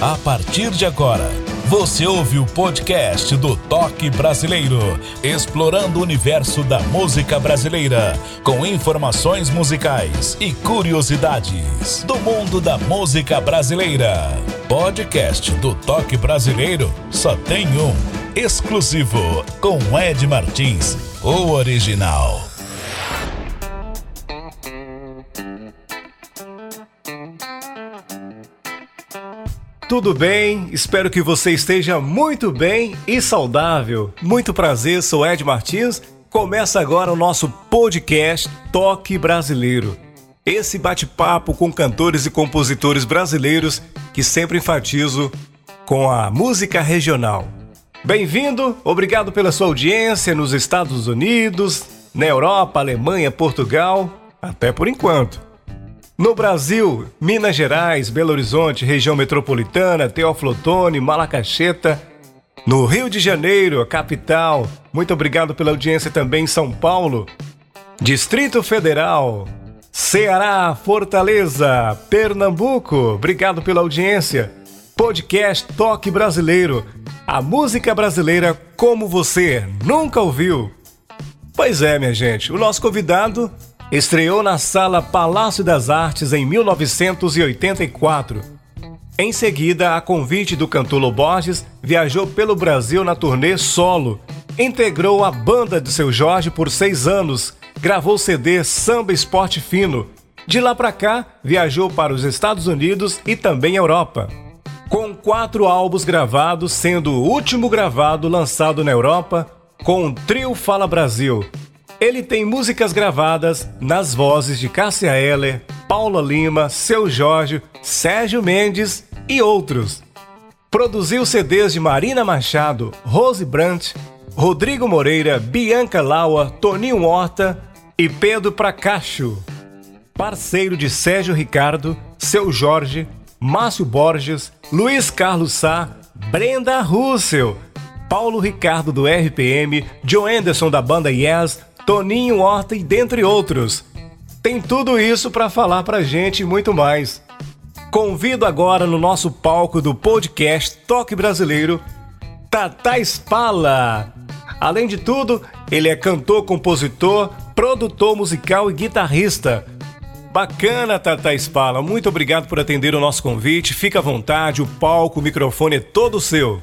A partir de agora, você ouve o podcast do Toque Brasileiro, explorando o universo da música brasileira, com informações musicais e curiosidades do mundo da música brasileira. Podcast do Toque Brasileiro só tem um, exclusivo, com Ed Martins, o original. Tudo bem? Espero que você esteja muito bem e saudável. Muito prazer, sou Ed Martins. Começa agora o nosso podcast Toque Brasileiro. Esse bate-papo com cantores e compositores brasileiros que sempre enfatizo com a música regional. Bem-vindo, obrigado pela sua audiência nos Estados Unidos, na Europa, Alemanha, Portugal, até por enquanto. No Brasil, Minas Gerais, Belo Horizonte, região metropolitana, Teófilo Otoni, Malacacheta. No Rio de Janeiro, capital. Muito obrigado pela audiência também em São Paulo. Distrito Federal, Ceará, Fortaleza, Pernambuco. Obrigado pela audiência. Podcast Toque Brasileiro. A música brasileira como você nunca ouviu. Pois é, minha gente, o nosso convidado Estreou na Sala Palácio das Artes em 1984. Em seguida, a convite do cantor Loborges, viajou pelo Brasil na turnê solo. Integrou a banda de seu Jorge por seis anos. Gravou CD Samba Esporte Fino. De lá para cá, viajou para os Estados Unidos e também Europa. Com quatro álbuns gravados, sendo o último gravado lançado na Europa, com o Trio Fala Brasil, ele tem músicas gravadas nas vozes de Cássia Eller, Paula Lima, Seu Jorge, Sérgio Mendes e outros. Produziu CDs de Marina Machado, Rose Brandt, Rodrigo Moreira, Bianca Laua, Toninho Horta e Pedro Pracacho. Parceiro de Sérgio Ricardo, Seu Jorge, Márcio Borges, Luiz Carlos Sá, Brenda Russell, Paulo Ricardo do RPM, Joe Anderson da banda Yes, Toninho Horta e dentre outros. Tem tudo isso para falar pra gente e muito mais. Convido agora no nosso palco do podcast Toque Brasileiro, Tata Spala. Além de tudo, ele é cantor, compositor, produtor musical e guitarrista. Bacana, Tata Spala. Muito obrigado por atender o nosso convite. Fica à vontade, o palco, o microfone é todo seu.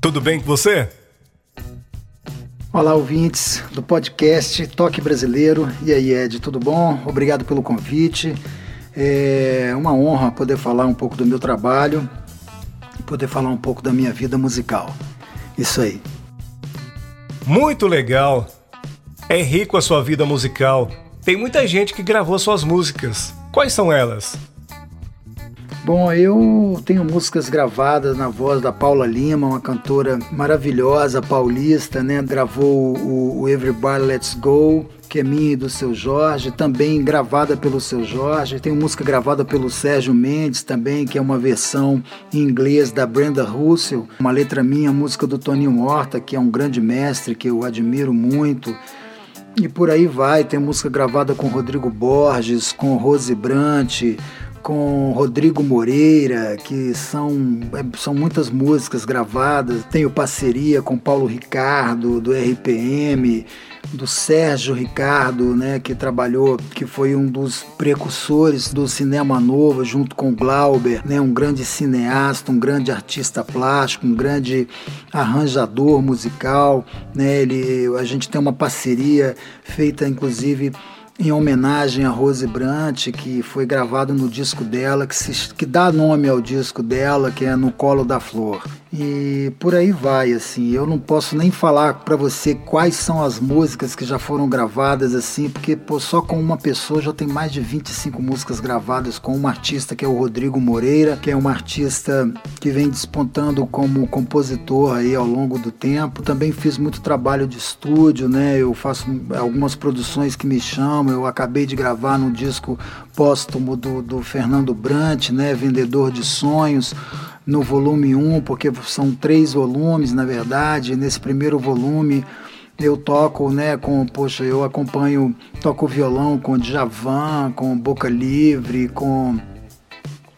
Tudo bem com você? Olá, ouvintes do podcast Toque Brasileiro. E aí, Ed, tudo bom? Obrigado pelo convite. É uma honra poder falar um pouco do meu trabalho, poder falar um pouco da minha vida musical. Isso aí. Muito legal. É rico a sua vida musical. Tem muita gente que gravou suas músicas. Quais são elas? Bom, eu tenho músicas gravadas na voz da Paula Lima, uma cantora maravilhosa, paulista, né? Gravou o, o Everybody Let's Go, que é minha e do seu Jorge, também gravada pelo seu Jorge. Tem música gravada pelo Sérgio Mendes também, que é uma versão em inglês da Brenda Russell. Uma letra minha, música do Toninho Horta, que é um grande mestre que eu admiro muito. E por aí vai, tem música gravada com Rodrigo Borges, com Rose Brant, com Rodrigo Moreira, que são, é, são muitas músicas gravadas. Tenho parceria com Paulo Ricardo, do RPM, do Sérgio Ricardo, né, que trabalhou, que foi um dos precursores do cinema novo, junto com Glauber, né, um grande cineasta, um grande artista plástico, um grande arranjador musical. Né, ele, a gente tem uma parceria feita, inclusive, em homenagem a Rose Brant, que foi gravado no disco dela, que, se, que dá nome ao disco dela, que é No Colo da Flor. E por aí vai, assim. Eu não posso nem falar para você quais são as músicas que já foram gravadas, assim, porque pô, só com uma pessoa já tem mais de 25 músicas gravadas com uma artista que é o Rodrigo Moreira, que é um artista que vem despontando como compositor aí ao longo do tempo. Também fiz muito trabalho de estúdio, né? Eu faço algumas produções que me chamam. Eu acabei de gravar no disco póstumo do, do Fernando Brant, né? Vendedor de Sonhos no volume 1, porque são três volumes, na verdade. Nesse primeiro volume eu toco, né, com, poxa, eu acompanho, toco violão com Djavan, com Boca Livre, com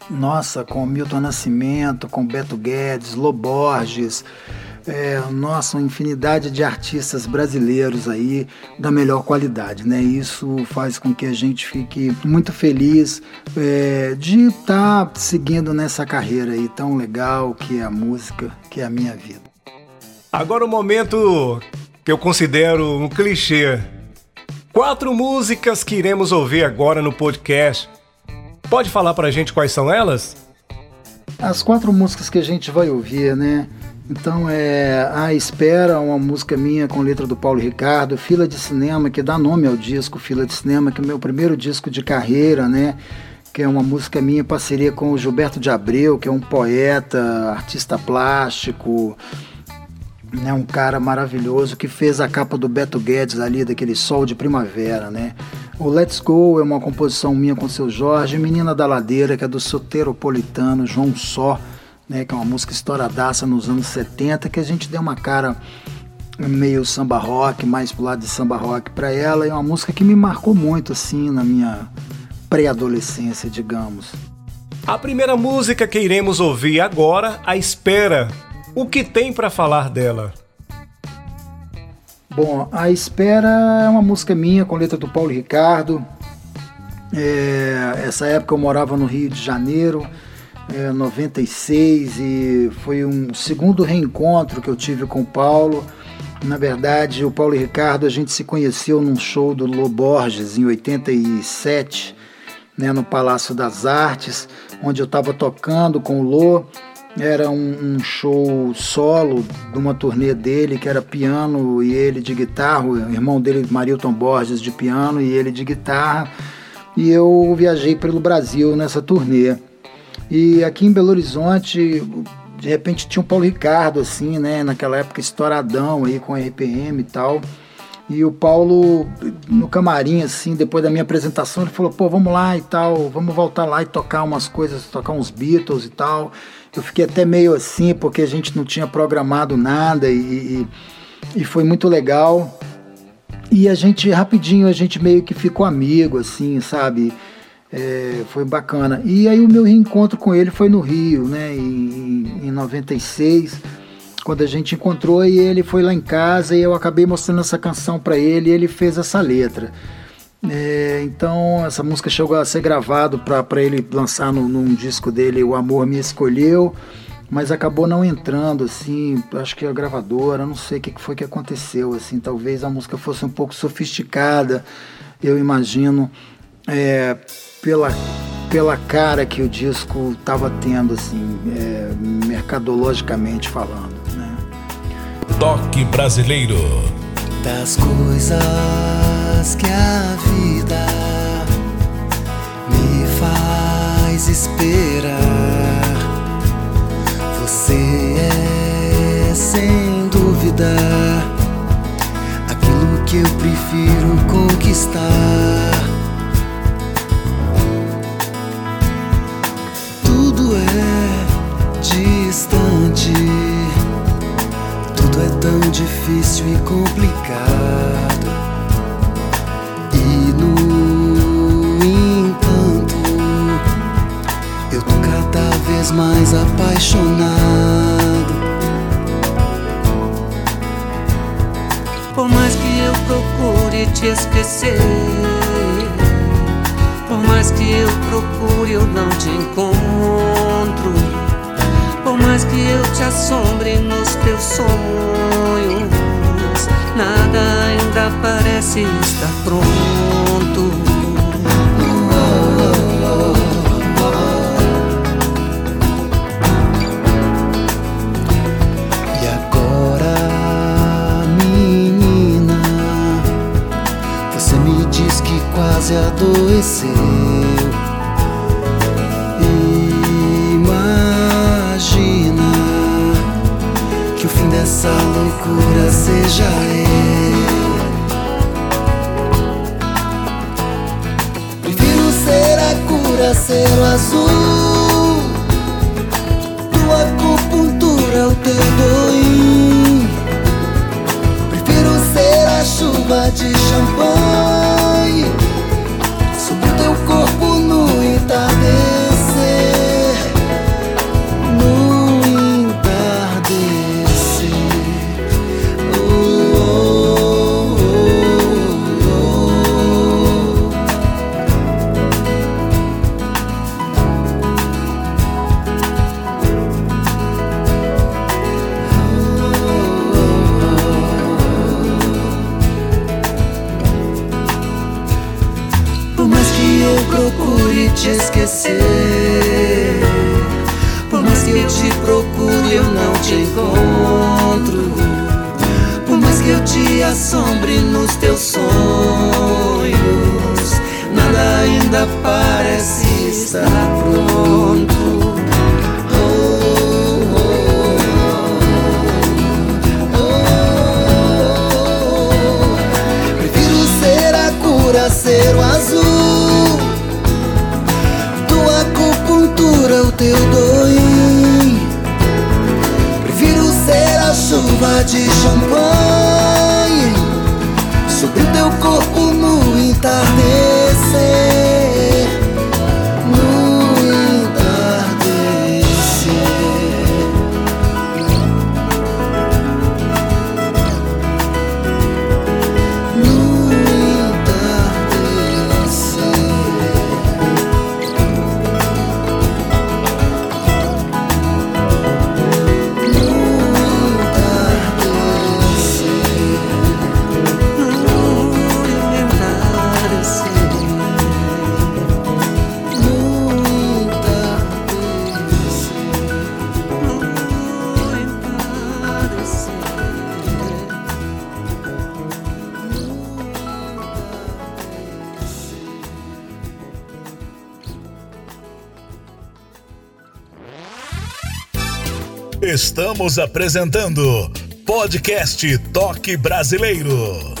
nossa, com Milton Nascimento, com Beto Guedes, Loborges, é, nossa, uma infinidade de artistas brasileiros aí da melhor qualidade, né? Isso faz com que a gente fique muito feliz é, de estar tá seguindo nessa carreira aí tão legal que é a música, que é a minha vida. Agora o momento que eu considero um clichê. Quatro músicas que iremos ouvir agora no podcast. Pode falar pra gente quais são elas? As quatro músicas que a gente vai ouvir, né? Então é A Espera, uma música minha com letra do Paulo Ricardo, Fila de Cinema, que dá nome ao disco Fila de Cinema, que é o meu primeiro disco de carreira, né? Que é uma música minha em parceria com o Gilberto de Abreu, que é um poeta, artista plástico, né, um cara maravilhoso que fez a capa do Beto Guedes ali, daquele sol de primavera, né? O Let's Go é uma composição minha com o seu Jorge, Menina da Ladeira, que é do soteropolitano João Só, né, que é uma música estouradaça nos anos 70, que a gente deu uma cara meio samba rock, mais pro lado de samba rock para ela, e é uma música que me marcou muito assim na minha pré-adolescência, digamos. A primeira música que iremos ouvir agora, A Espera. O que tem para falar dela? Bom, A Espera é uma música minha com letra do Paulo Ricardo. É, essa época eu morava no Rio de Janeiro é, 96 e foi um segundo reencontro que eu tive com o Paulo. Na verdade, o Paulo e Ricardo a gente se conheceu num show do Lô Borges em 87, né, no Palácio das Artes, onde eu estava tocando com o Lô. Era um, um, show solo de uma turnê dele, que era piano e ele de guitarra, o irmão dele, Marilton Borges, de piano e ele de guitarra. E eu viajei pelo Brasil nessa turnê. E aqui em Belo Horizonte, de repente tinha o Paulo Ricardo, assim, né? Naquela época estouradão aí com RPM e tal. E o Paulo, no camarim, assim, depois da minha apresentação, ele falou: pô, vamos lá e tal, vamos voltar lá e tocar umas coisas, tocar uns Beatles e tal. Eu fiquei até meio assim, porque a gente não tinha programado nada e, e, e foi muito legal. E a gente, rapidinho, a gente meio que ficou amigo, assim, sabe? É, foi bacana. E aí o meu reencontro com ele foi no Rio, né, em, em 96, quando a gente encontrou e ele foi lá em casa e eu acabei mostrando essa canção para ele e ele fez essa letra. É, então essa música chegou a ser gravado para ele lançar no, num disco dele, O Amor Me Escolheu, mas acabou não entrando assim, acho que a gravadora, não sei o que foi que aconteceu, assim, talvez a música fosse um pouco sofisticada, eu imagino. É, pela, pela cara que o disco estava tendo, assim, é, mercadologicamente falando. Né? Toque brasileiro. Das coisas que a vida me faz esperar, você é sem dúvida aquilo que eu prefiro conquistar. Tudo é tão difícil e complicado. E no entanto, eu tô cada vez mais apaixonado. Por mais que eu procure te esquecer, por mais que eu procure, eu não te encontro. Mais que eu te assombre nos teus sonhos, nada ainda parece estar pronto. E agora, menina, você me diz que quase adoeceu. Essa loucura seja eu. Prefiro ser a cura, ser o azul. Tua acupuntura, o teu doim. Prefiro ser a chuva de champanhe. corpo no entardecer Estamos apresentando Podcast Toque Brasileiro.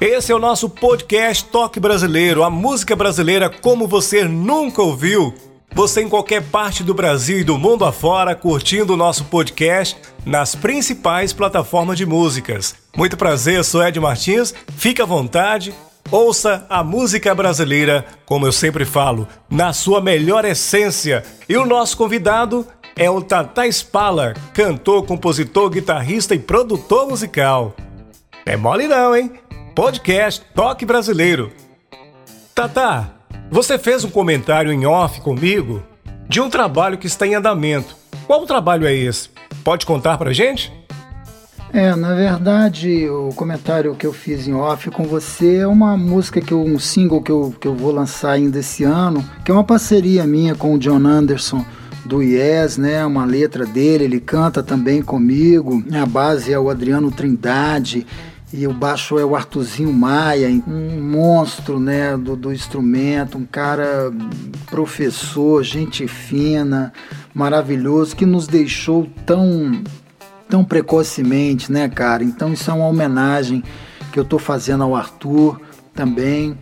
Esse é o nosso podcast Toque Brasileiro, a música brasileira como você nunca ouviu. Você em qualquer parte do Brasil e do mundo afora curtindo o nosso podcast nas principais plataformas de músicas. Muito prazer, sou Ed Martins. Fique à vontade, Ouça a música brasileira, como eu sempre falo, na sua melhor essência. E o nosso convidado é o Tata Spala, cantor, compositor, guitarrista e produtor musical. É mole não, hein? Podcast Toque Brasileiro. Tata, você fez um comentário em off comigo de um trabalho que está em andamento. Qual trabalho é esse? Pode contar pra gente? É, na verdade, o comentário que eu fiz em off com você é uma música que eu, um single que eu, que eu vou lançar ainda esse ano, que é uma parceria minha com o John Anderson do Yes, né? Uma letra dele, ele canta também comigo. A base é o Adriano Trindade e o baixo é o Artuzinho Maia, um monstro, né, do, do instrumento, um cara professor, gente fina, maravilhoso que nos deixou tão tão precocemente, né, cara? Então isso é uma homenagem que eu estou fazendo ao Arthur também.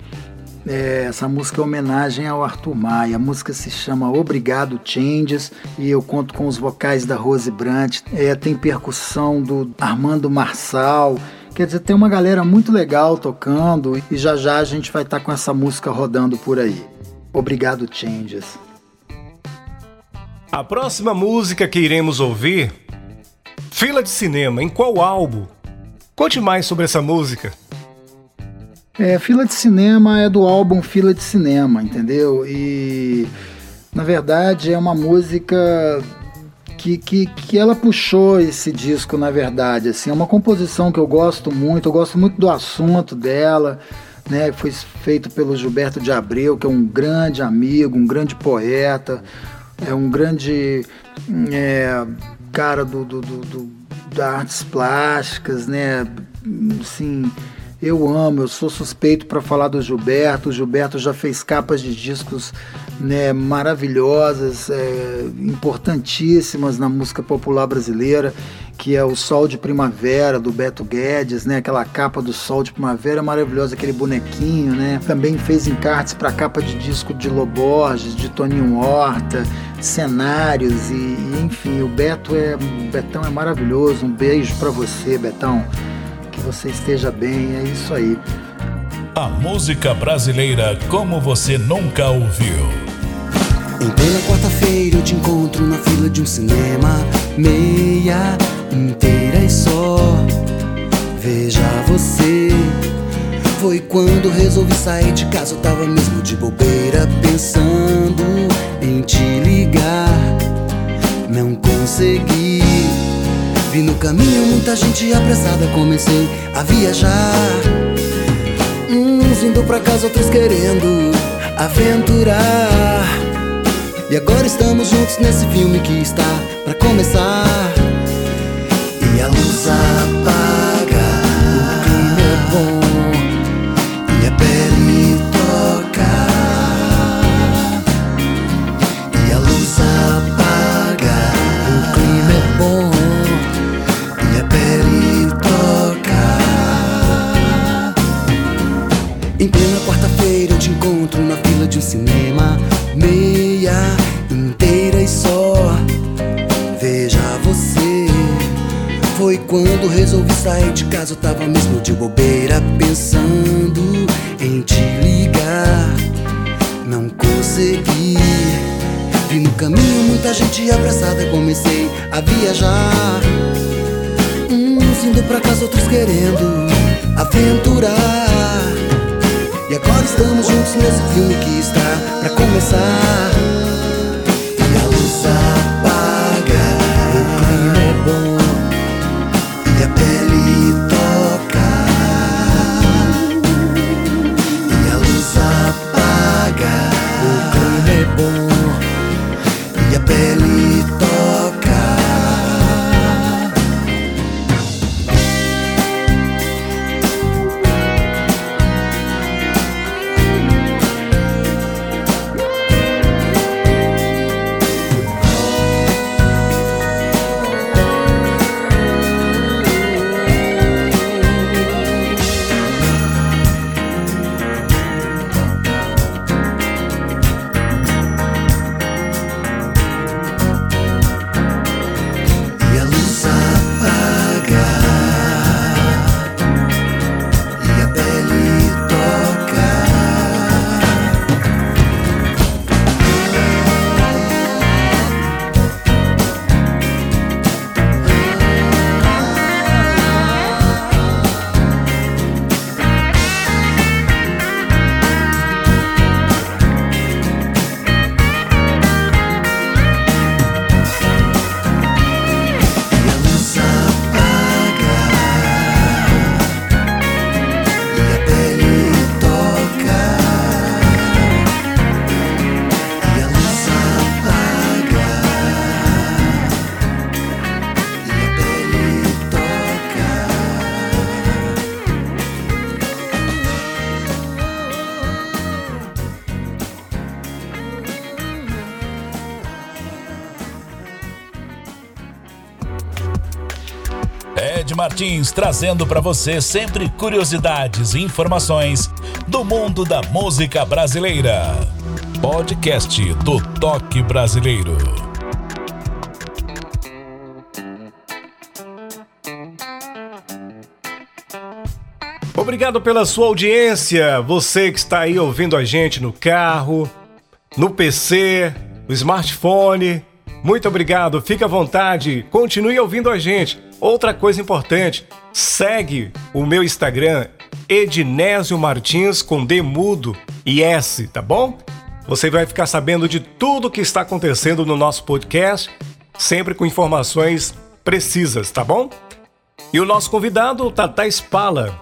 É, essa música é homenagem ao Arthur Maia. A música se chama Obrigado Changes e eu conto com os vocais da Rose Brandt. É, tem percussão do Armando Marçal. Quer dizer, tem uma galera muito legal tocando e já já a gente vai estar tá com essa música rodando por aí. Obrigado Changes. A próxima música que iremos ouvir Fila de cinema, em qual álbum? Conte mais sobre essa música. É, Fila de Cinema é do álbum Fila de Cinema, entendeu? E na verdade é uma música que, que, que ela puxou esse disco, na verdade. Assim, é uma composição que eu gosto muito, eu gosto muito do assunto dela. Né, foi feito pelo Gilberto de Abreu, que é um grande amigo, um grande poeta, é um grande é, cara do, do, do, do da artes plásticas, né? Assim, eu amo, eu sou suspeito para falar do Gilberto. O Gilberto já fez capas de discos né, maravilhosas, é, importantíssimas na música popular brasileira, que é o Sol de Primavera, do Beto Guedes, né, aquela capa do Sol de Primavera maravilhosa, aquele bonequinho. Né, também fez encartes para capa de disco de Loborges, de Toninho Horta, cenários e, e enfim, o Beto é, o Betão é maravilhoso. Um beijo para você, Betão que você esteja bem, é isso aí. A música brasileira como você nunca ouviu. Em plena quarta-feira eu te encontro na fila de um cinema, meia inteira e só. Veja você. Foi quando resolvi sair de casa, eu tava mesmo de bobeira, pensando em te ligar. Não consegui Vi no caminho muita gente apressada, comecei a viajar. Uns indo pra casa, outros querendo aventurar. E agora estamos juntos nesse filme que está pra começar. Quando resolvi sair de casa, eu tava mesmo de bobeira, pensando em te ligar. Não consegui. Vi no caminho muita gente abraçada, comecei a viajar. Uns indo pra casa, outros querendo aventurar. E agora estamos juntos nesse filme que está pra começar. Martins trazendo para você sempre curiosidades e informações do mundo da música brasileira. Podcast do Toque Brasileiro. Obrigado pela sua audiência, você que está aí ouvindo a gente no carro, no PC, no smartphone. Muito obrigado, fique à vontade, continue ouvindo a gente. Outra coisa importante, segue o meu Instagram, Ednésio Martins com D mudo e S, tá bom? Você vai ficar sabendo de tudo que está acontecendo no nosso podcast, sempre com informações precisas, tá bom? E o nosso convidado, Tata Spala.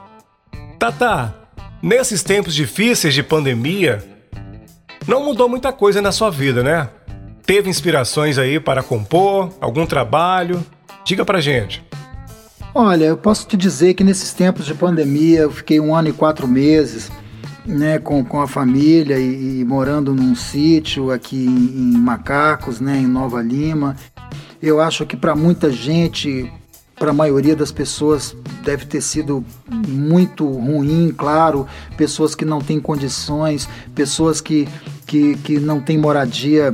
Tata, nesses tempos difíceis de pandemia, não mudou muita coisa na sua vida, né? Teve inspirações aí para compor, algum trabalho? Diga pra gente. Olha, eu posso te dizer que nesses tempos de pandemia eu fiquei um ano e quatro meses né, com, com a família e, e morando num sítio aqui em, em Macacos, né, em Nova Lima. Eu acho que para muita gente, para a maioria das pessoas, deve ter sido muito ruim, claro. Pessoas que não têm condições, pessoas que, que, que não têm moradia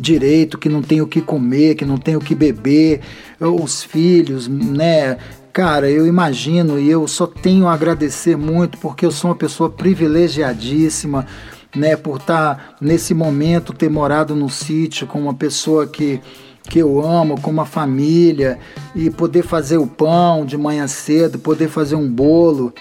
direito, que não tem o que comer, que não tem o que beber, os filhos, né? Cara, eu imagino e eu só tenho a agradecer muito porque eu sou uma pessoa privilegiadíssima, né, por estar tá nesse momento ter morado no sítio com uma pessoa que que eu amo, com uma família e poder fazer o pão de manhã cedo, poder fazer um bolo.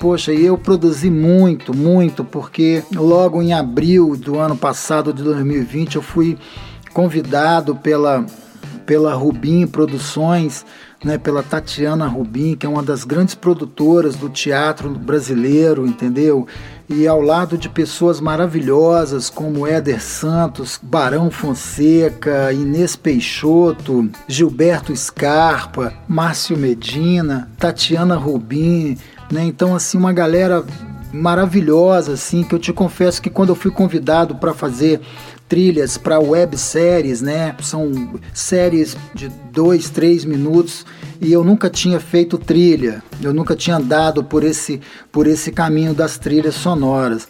Poxa, e eu produzi muito, muito, porque logo em abril do ano passado, de 2020, eu fui convidado pela, pela Rubim Produções né, pela Tatiana Rubim, que é uma das grandes produtoras do teatro brasileiro, entendeu? E ao lado de pessoas maravilhosas como Éder Santos, Barão Fonseca, Inês Peixoto, Gilberto Scarpa, Márcio Medina, Tatiana Rubim, né? Então assim uma galera maravilhosa assim que eu te confesso que quando eu fui convidado para fazer trilhas para webséries, né? São séries de dois, três minutos e eu nunca tinha feito trilha, eu nunca tinha andado por esse, por esse caminho das trilhas sonoras.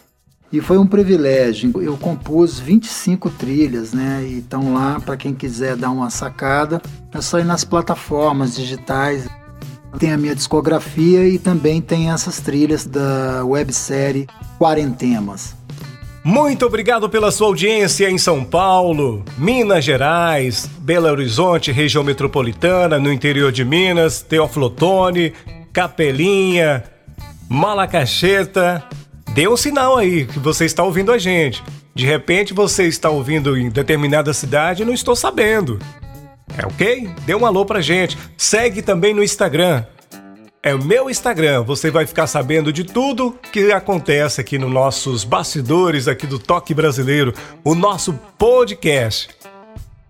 E foi um privilégio. Eu compus 25 trilhas, né? E estão lá para quem quiser dar uma sacada. É só ir nas plataformas digitais. Tem a minha discografia e também tem essas trilhas da websérie Quarentemas. Muito obrigado pela sua audiência em São Paulo, Minas Gerais, Belo Horizonte, região metropolitana, no interior de Minas, Teoflotone, Capelinha, Malacacheta. Dê um sinal aí que você está ouvindo a gente. De repente você está ouvindo em determinada cidade e não estou sabendo. É ok? Dê um alô pra gente. Segue também no Instagram, é o meu Instagram. Você vai ficar sabendo de tudo que acontece aqui nos nossos bastidores aqui do Toque Brasileiro, o nosso podcast.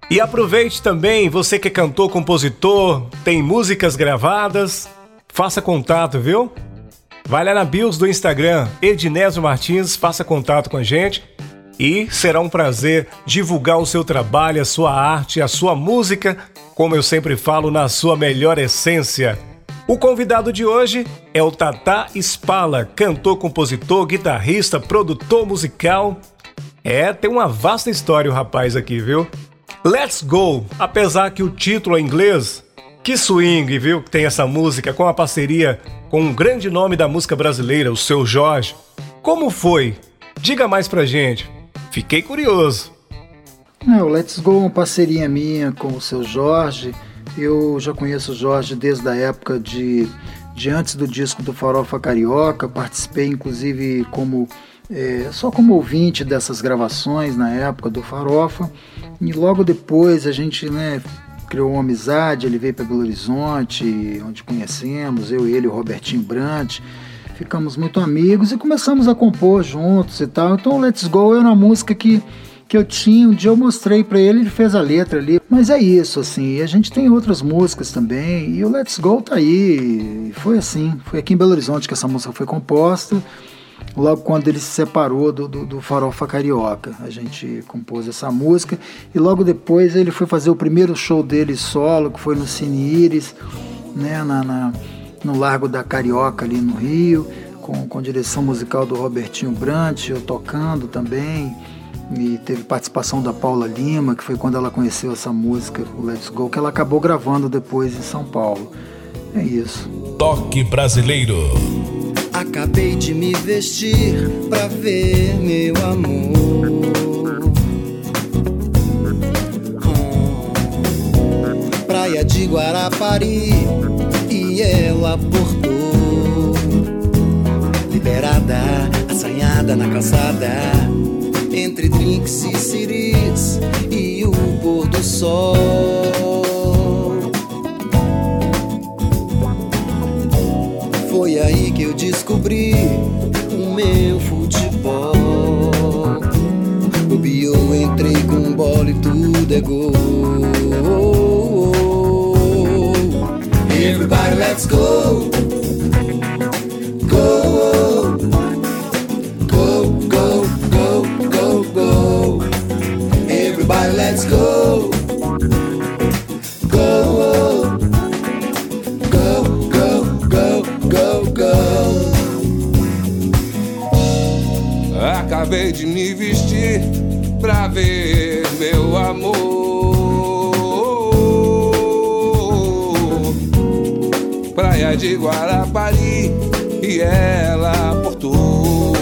E aproveite também, você que é cantor, compositor, tem músicas gravadas, faça contato, viu? Vai lá na bios do Instagram, Ednésio Martins, faça contato com a gente e será um prazer divulgar o seu trabalho, a sua arte, a sua música, como eu sempre falo, na sua melhor essência. O convidado de hoje é o Tata Spala, cantor, compositor, guitarrista, produtor musical. É, tem uma vasta história o rapaz aqui, viu? Let's Go, apesar que o título é inglês, que swing, viu? Tem essa música com a parceria com um grande nome da música brasileira, o seu Jorge. Como foi? Diga mais pra gente. Fiquei curioso. É, o Let's Go é uma parceria minha com o seu Jorge. Eu já conheço o Jorge desde a época de, de antes do disco do Farofa Carioca, participei inclusive como é, só como ouvinte dessas gravações na época do Farofa, e logo depois a gente né, criou uma amizade, ele veio para Belo Horizonte, onde conhecemos, eu e ele, o Robertinho Brant, ficamos muito amigos e começamos a compor juntos e tal. Então Let's Go é uma música que que eu tinha, um dia eu mostrei para ele, ele fez a letra ali. Mas é isso, assim, a gente tem outras músicas também, e o Let's Go tá aí. Foi assim, foi aqui em Belo Horizonte que essa música foi composta. Logo quando ele se separou do, do, do Farofa Carioca, a gente compôs essa música. E logo depois ele foi fazer o primeiro show dele solo, que foi no Cine Iris. né, na, na, no Largo da Carioca, ali no Rio, com, com direção musical do Robertinho Brant, eu tocando também. E teve participação da Paula Lima, que foi quando ela conheceu essa música, o Let's Go, que ela acabou gravando depois em São Paulo. É isso. Toque brasileiro. Acabei de me vestir pra ver meu amor. Praia de Guarapari e ela portou. Liberada, assanhada na calçada, entre drinks e ciris e o pôr do sol. Foi aí que eu descobri o meu futebol. Bobeou, entrei com bola e tudo é gol. Everybody, let's go. Go. Go, go, go, go, go. Everybody, let's go. Go. Go, go, go, go, go. Acabei de me vestir pra ver meu amor. Praia de Guarapari e ela portou.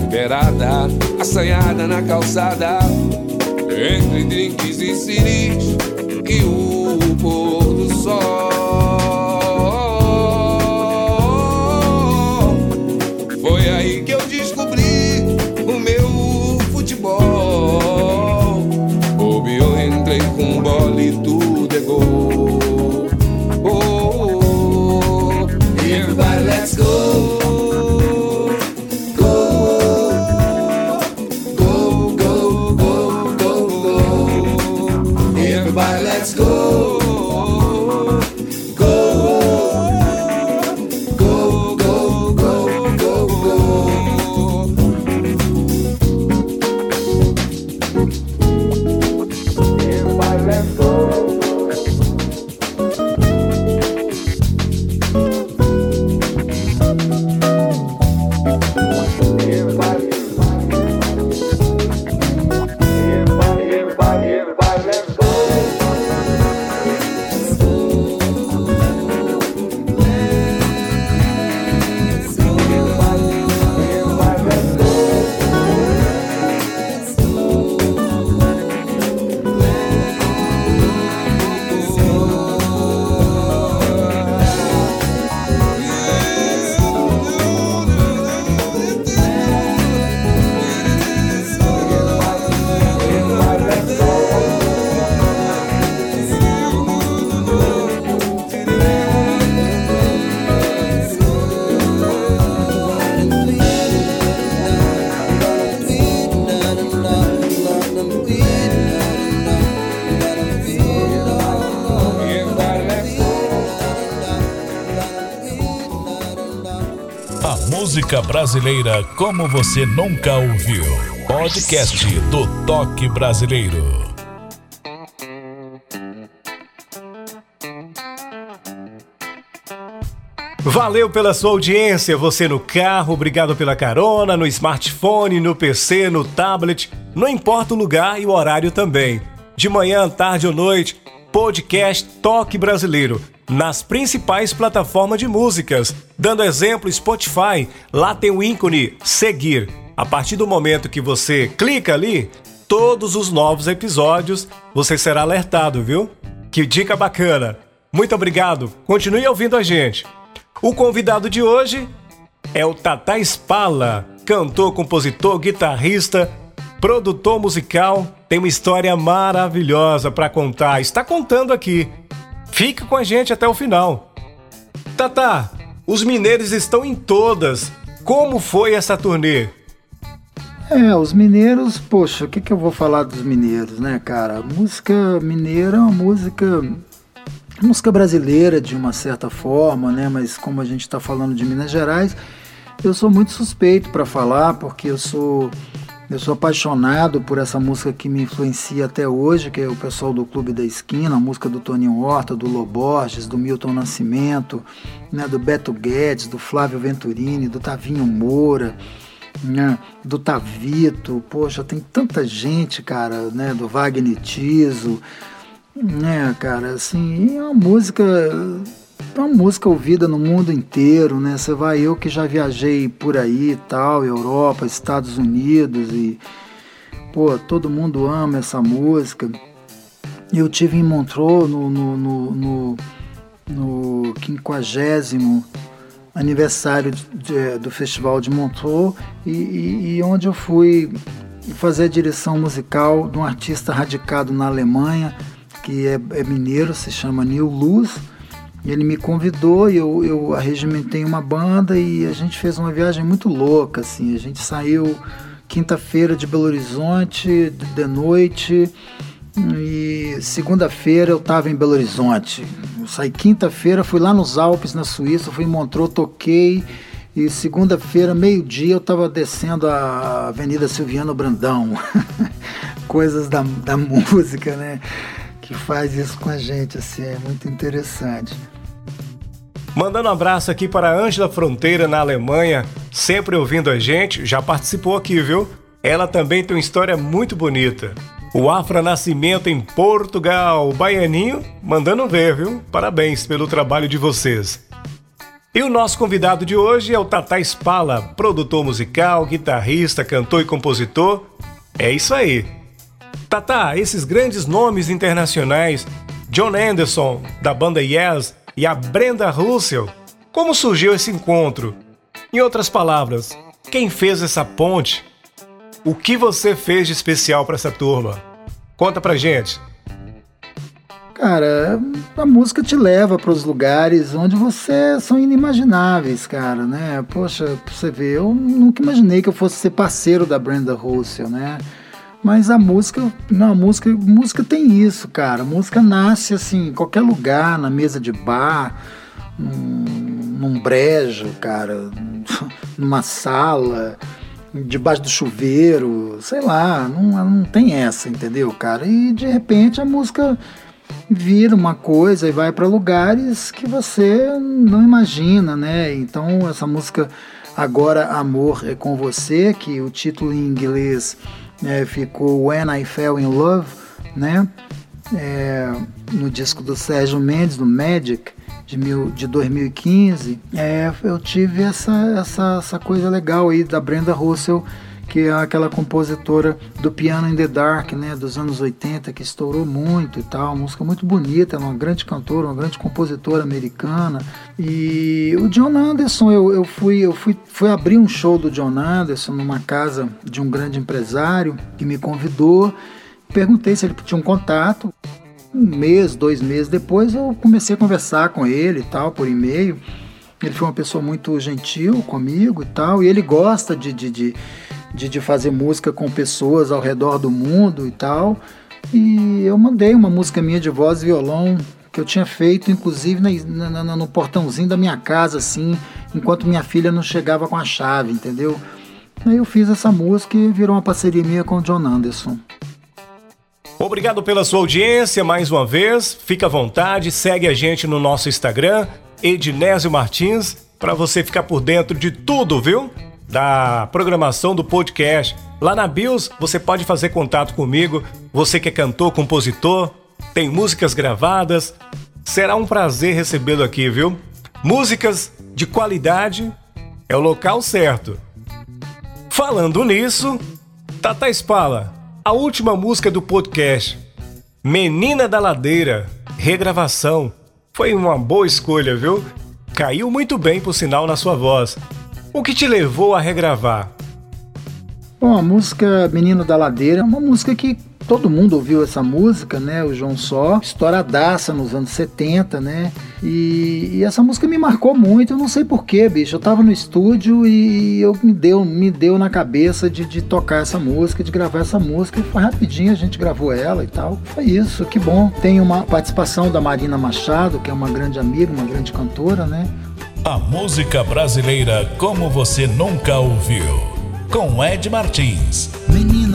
Liberada, assanhada na calçada, entre drinks e ciris e o pôr do sol. Let's go. Música brasileira como você nunca ouviu. Podcast do Toque Brasileiro. Valeu pela sua audiência, você no carro, obrigado pela carona, no smartphone, no PC, no tablet, não importa o lugar e o horário também. De manhã, tarde ou noite, podcast Toque Brasileiro, nas principais plataformas de músicas. Dando exemplo, Spotify, lá tem o ícone seguir. A partir do momento que você clica ali, todos os novos episódios você será alertado, viu? Que dica bacana! Muito obrigado, continue ouvindo a gente. O convidado de hoje é o Tata Spala, cantor, compositor, guitarrista, produtor musical, tem uma história maravilhosa para contar. Está contando aqui. Fica com a gente até o final. Tata, os mineiros estão em todas. Como foi essa turnê? É, os mineiros, poxa, o que, que eu vou falar dos mineiros, né, cara? A música mineira é uma música música brasileira de uma certa forma, né? Mas como a gente está falando de Minas Gerais, eu sou muito suspeito para falar porque eu sou Eu sou apaixonado por essa música que me influencia até hoje, que é o pessoal do Clube da Esquina, a música do Toninho Horta, do Loborges, do Milton Nascimento, né, do Beto Guedes, do Flávio Venturini, do Tavinho Moura, né, do Tavito, poxa, tem tanta gente, cara, né, do Wagner Tiso, né, cara, assim, é uma música é uma música ouvida no mundo inteiro, né? Você vai, eu que já viajei por aí e tal, Europa, Estados Unidos e pô, todo mundo ama essa música. Eu tive em Montreux no, no, no, no, no 50 aniversário de, do Festival de Montreux e, e, e onde eu fui fazer a direção musical de um artista radicado na Alemanha, que é, é mineiro, se chama Neil Luz ele me convidou e eu, eu arregimentei uma banda e a gente fez uma viagem muito louca, assim. A gente saiu quinta-feira de Belo Horizonte, de noite, e segunda-feira eu estava em Belo Horizonte. Eu saí quinta-feira, fui lá nos Alpes, na Suíça, fui em Montreux, toquei. E segunda-feira, meio-dia, eu estava descendo a Avenida Silviano Brandão. Coisas da, da música, né? Que faz isso com a gente, assim, é muito interessante. Mandando um abraço aqui para a Ângela Fronteira, na Alemanha, sempre ouvindo a gente, já participou aqui, viu? Ela também tem uma história muito bonita. O Afra Nascimento em Portugal, o Baianinho, mandando ver, viu? Parabéns pelo trabalho de vocês. E o nosso convidado de hoje é o Tata Spala, produtor musical, guitarrista, cantor e compositor. É isso aí. Tata, esses grandes nomes internacionais, John Anderson, da banda Yes, e a Brenda Russell. Como surgiu esse encontro? Em outras palavras, quem fez essa ponte? O que você fez de especial para essa turma? Conta pra gente. Cara, a música te leva para os lugares onde você são inimagináveis, cara, né? Poxa, você vê, eu nunca imaginei que eu fosse ser parceiro da Brenda Russell, né? Mas a música, não, a música, música tem isso, cara. A música nasce assim, em qualquer lugar, na mesa de bar, num, num brejo, cara, numa sala, debaixo do chuveiro, sei lá, não, não tem essa, entendeu, cara? E de repente a música vira uma coisa e vai para lugares que você não imagina, né? Então essa música agora Amor é com você, que o título em inglês é, ficou When I Fell in Love, né? É, no disco do Sérgio Mendes, do Magic, de, mil, de 2015, é, eu tive essa, essa, essa coisa legal aí da Brenda Russell que é aquela compositora do Piano in the Dark, né, dos anos 80, que estourou muito e tal, uma música muito bonita, uma grande cantora, uma grande compositora americana. E o John Anderson, eu, eu fui eu fui, fui abrir um show do John Anderson numa casa de um grande empresário que me convidou. Perguntei se ele tinha um contato. Um mês, dois meses depois, eu comecei a conversar com ele e tal, por e-mail. Ele foi uma pessoa muito gentil comigo e tal, e ele gosta de, de, de de, de fazer música com pessoas ao redor do mundo e tal. E eu mandei uma música minha de voz e violão que eu tinha feito, inclusive na, na, no portãozinho da minha casa, assim, enquanto minha filha não chegava com a chave, entendeu? Aí eu fiz essa música e virou uma parceria minha com o John Anderson. Obrigado pela sua audiência mais uma vez. Fica à vontade, segue a gente no nosso Instagram, Ednésio Martins, para você ficar por dentro de tudo, viu? da programação do podcast. Lá na BIOS você pode fazer contato comigo, você que é cantor, compositor, tem músicas gravadas. Será um prazer recebê-lo aqui, viu? Músicas de qualidade é o local certo. Falando nisso, Tata Spala, a última música do podcast, Menina da Ladeira, regravação. Foi uma boa escolha, viu? Caiu muito bem, por sinal, na sua voz. O que te levou a regravar? Bom, a música Menino da Ladeira é uma música que todo mundo ouviu essa música, né? O João Só, estouradaça nos anos 70, né? E, e, essa música me marcou muito, eu não sei porquê, bicho. Eu tava no estúdio e eu me deu, me deu na cabeça de, de tocar essa música, de gravar essa música. E foi rapidinho, a gente gravou ela e tal. Foi isso, que bom. Tem uma participação da Marina Machado, que é uma grande amiga, uma grande cantora, né? A música brasileira como você nunca ouviu. com Ed Martins. Menina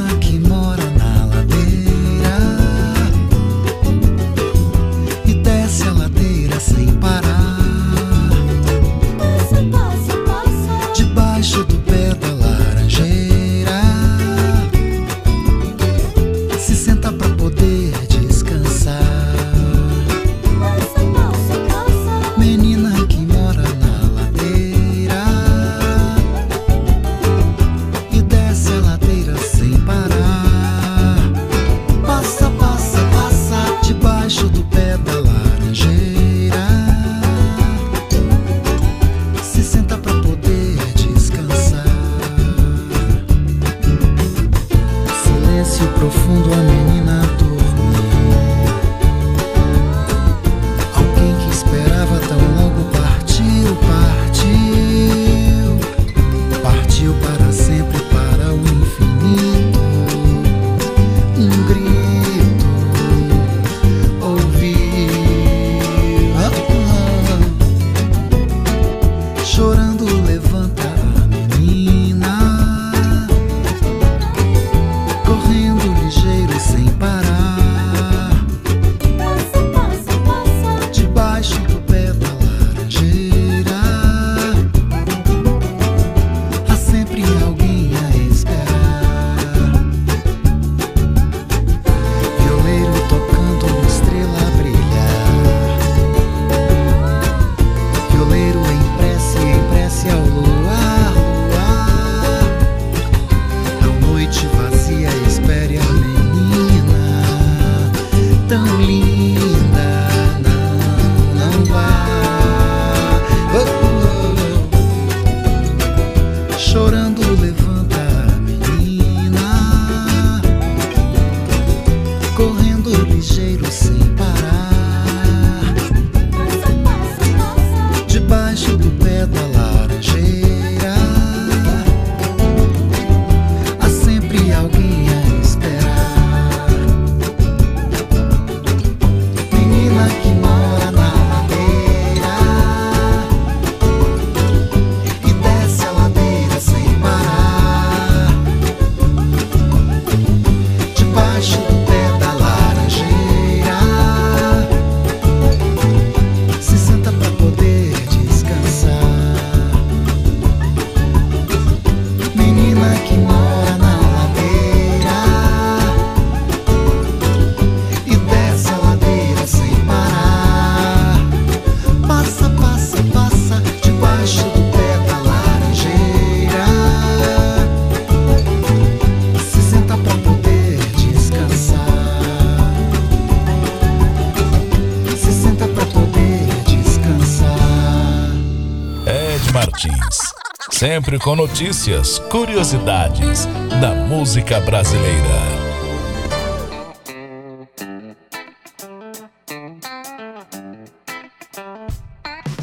Sempre com notícias, curiosidades da música brasileira.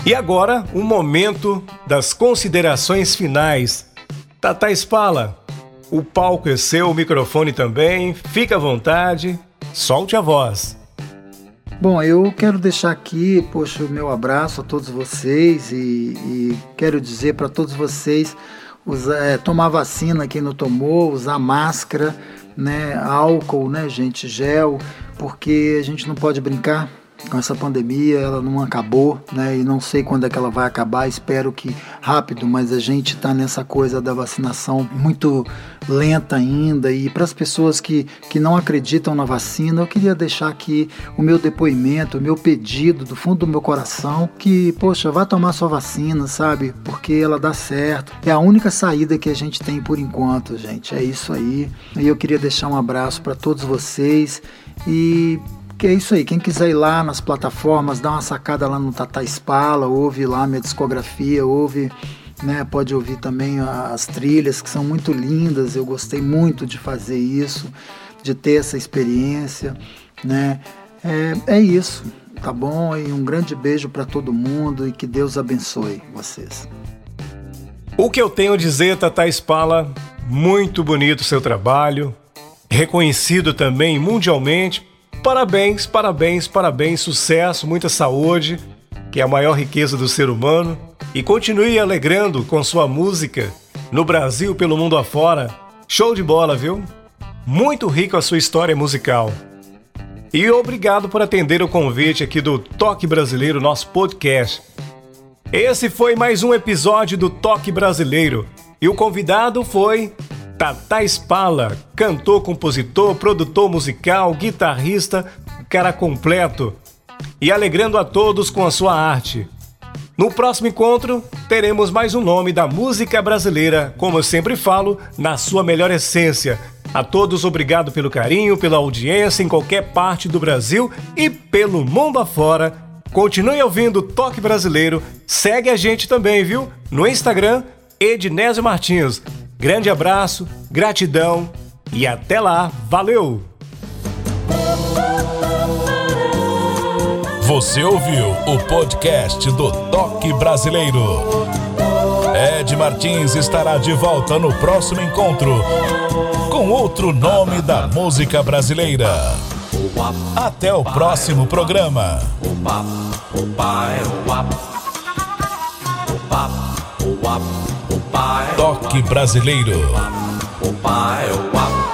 E agora, o momento das considerações finais. Tata Spala, o palco é seu, o microfone também. Fica à vontade, solte a voz. Bom, eu quero deixar aqui, poxa, o meu abraço a todos vocês e, e quero dizer para todos vocês usar, é, tomar vacina quem não tomou, usar máscara, né, álcool, né, gente, gel, porque a gente não pode brincar essa pandemia, ela não acabou, né? E não sei quando é que ela vai acabar, espero que rápido, mas a gente está nessa coisa da vacinação muito lenta ainda. E para as pessoas que, que não acreditam na vacina, eu queria deixar aqui o meu depoimento, o meu pedido do fundo do meu coração, que, poxa, vá tomar sua vacina, sabe? Porque ela dá certo. É a única saída que a gente tem por enquanto, gente. É isso aí. E eu queria deixar um abraço para todos vocês e é isso aí, quem quiser ir lá nas plataformas, dá uma sacada lá no Tata Spala, ouve lá minha discografia, ouve, né, pode ouvir também as trilhas que são muito lindas, eu gostei muito de fazer isso, de ter essa experiência, né, é, é isso, tá bom? E um grande beijo para todo mundo e que Deus abençoe vocês. O que eu tenho a dizer, Tata Spala, muito bonito seu trabalho, reconhecido também mundialmente. Parabéns, parabéns, parabéns, sucesso, muita saúde, que é a maior riqueza do ser humano. E continue alegrando com sua música no Brasil, pelo mundo afora. Show de bola, viu? Muito rico a sua história musical. E obrigado por atender o convite aqui do Toque Brasileiro, nosso podcast. Esse foi mais um episódio do Toque Brasileiro e o convidado foi Tata Spala, cantor, compositor, produtor musical, guitarrista, cara completo e alegrando a todos com a sua arte. No próximo encontro, teremos mais um nome da música brasileira, como eu sempre falo, na sua melhor essência. A todos, obrigado pelo carinho, pela audiência em qualquer parte do Brasil e pelo mundo afora. Continue ouvindo Toque Brasileiro. Segue a gente também, viu? No Instagram, Ednésio Martins. Grande abraço, gratidão e até lá. Valeu! Você ouviu o podcast do Toque Brasileiro. Ed Martins estará de volta no próximo encontro com outro nome da música brasileira. Até o próximo programa. Brasileiro. Opa, é o papo.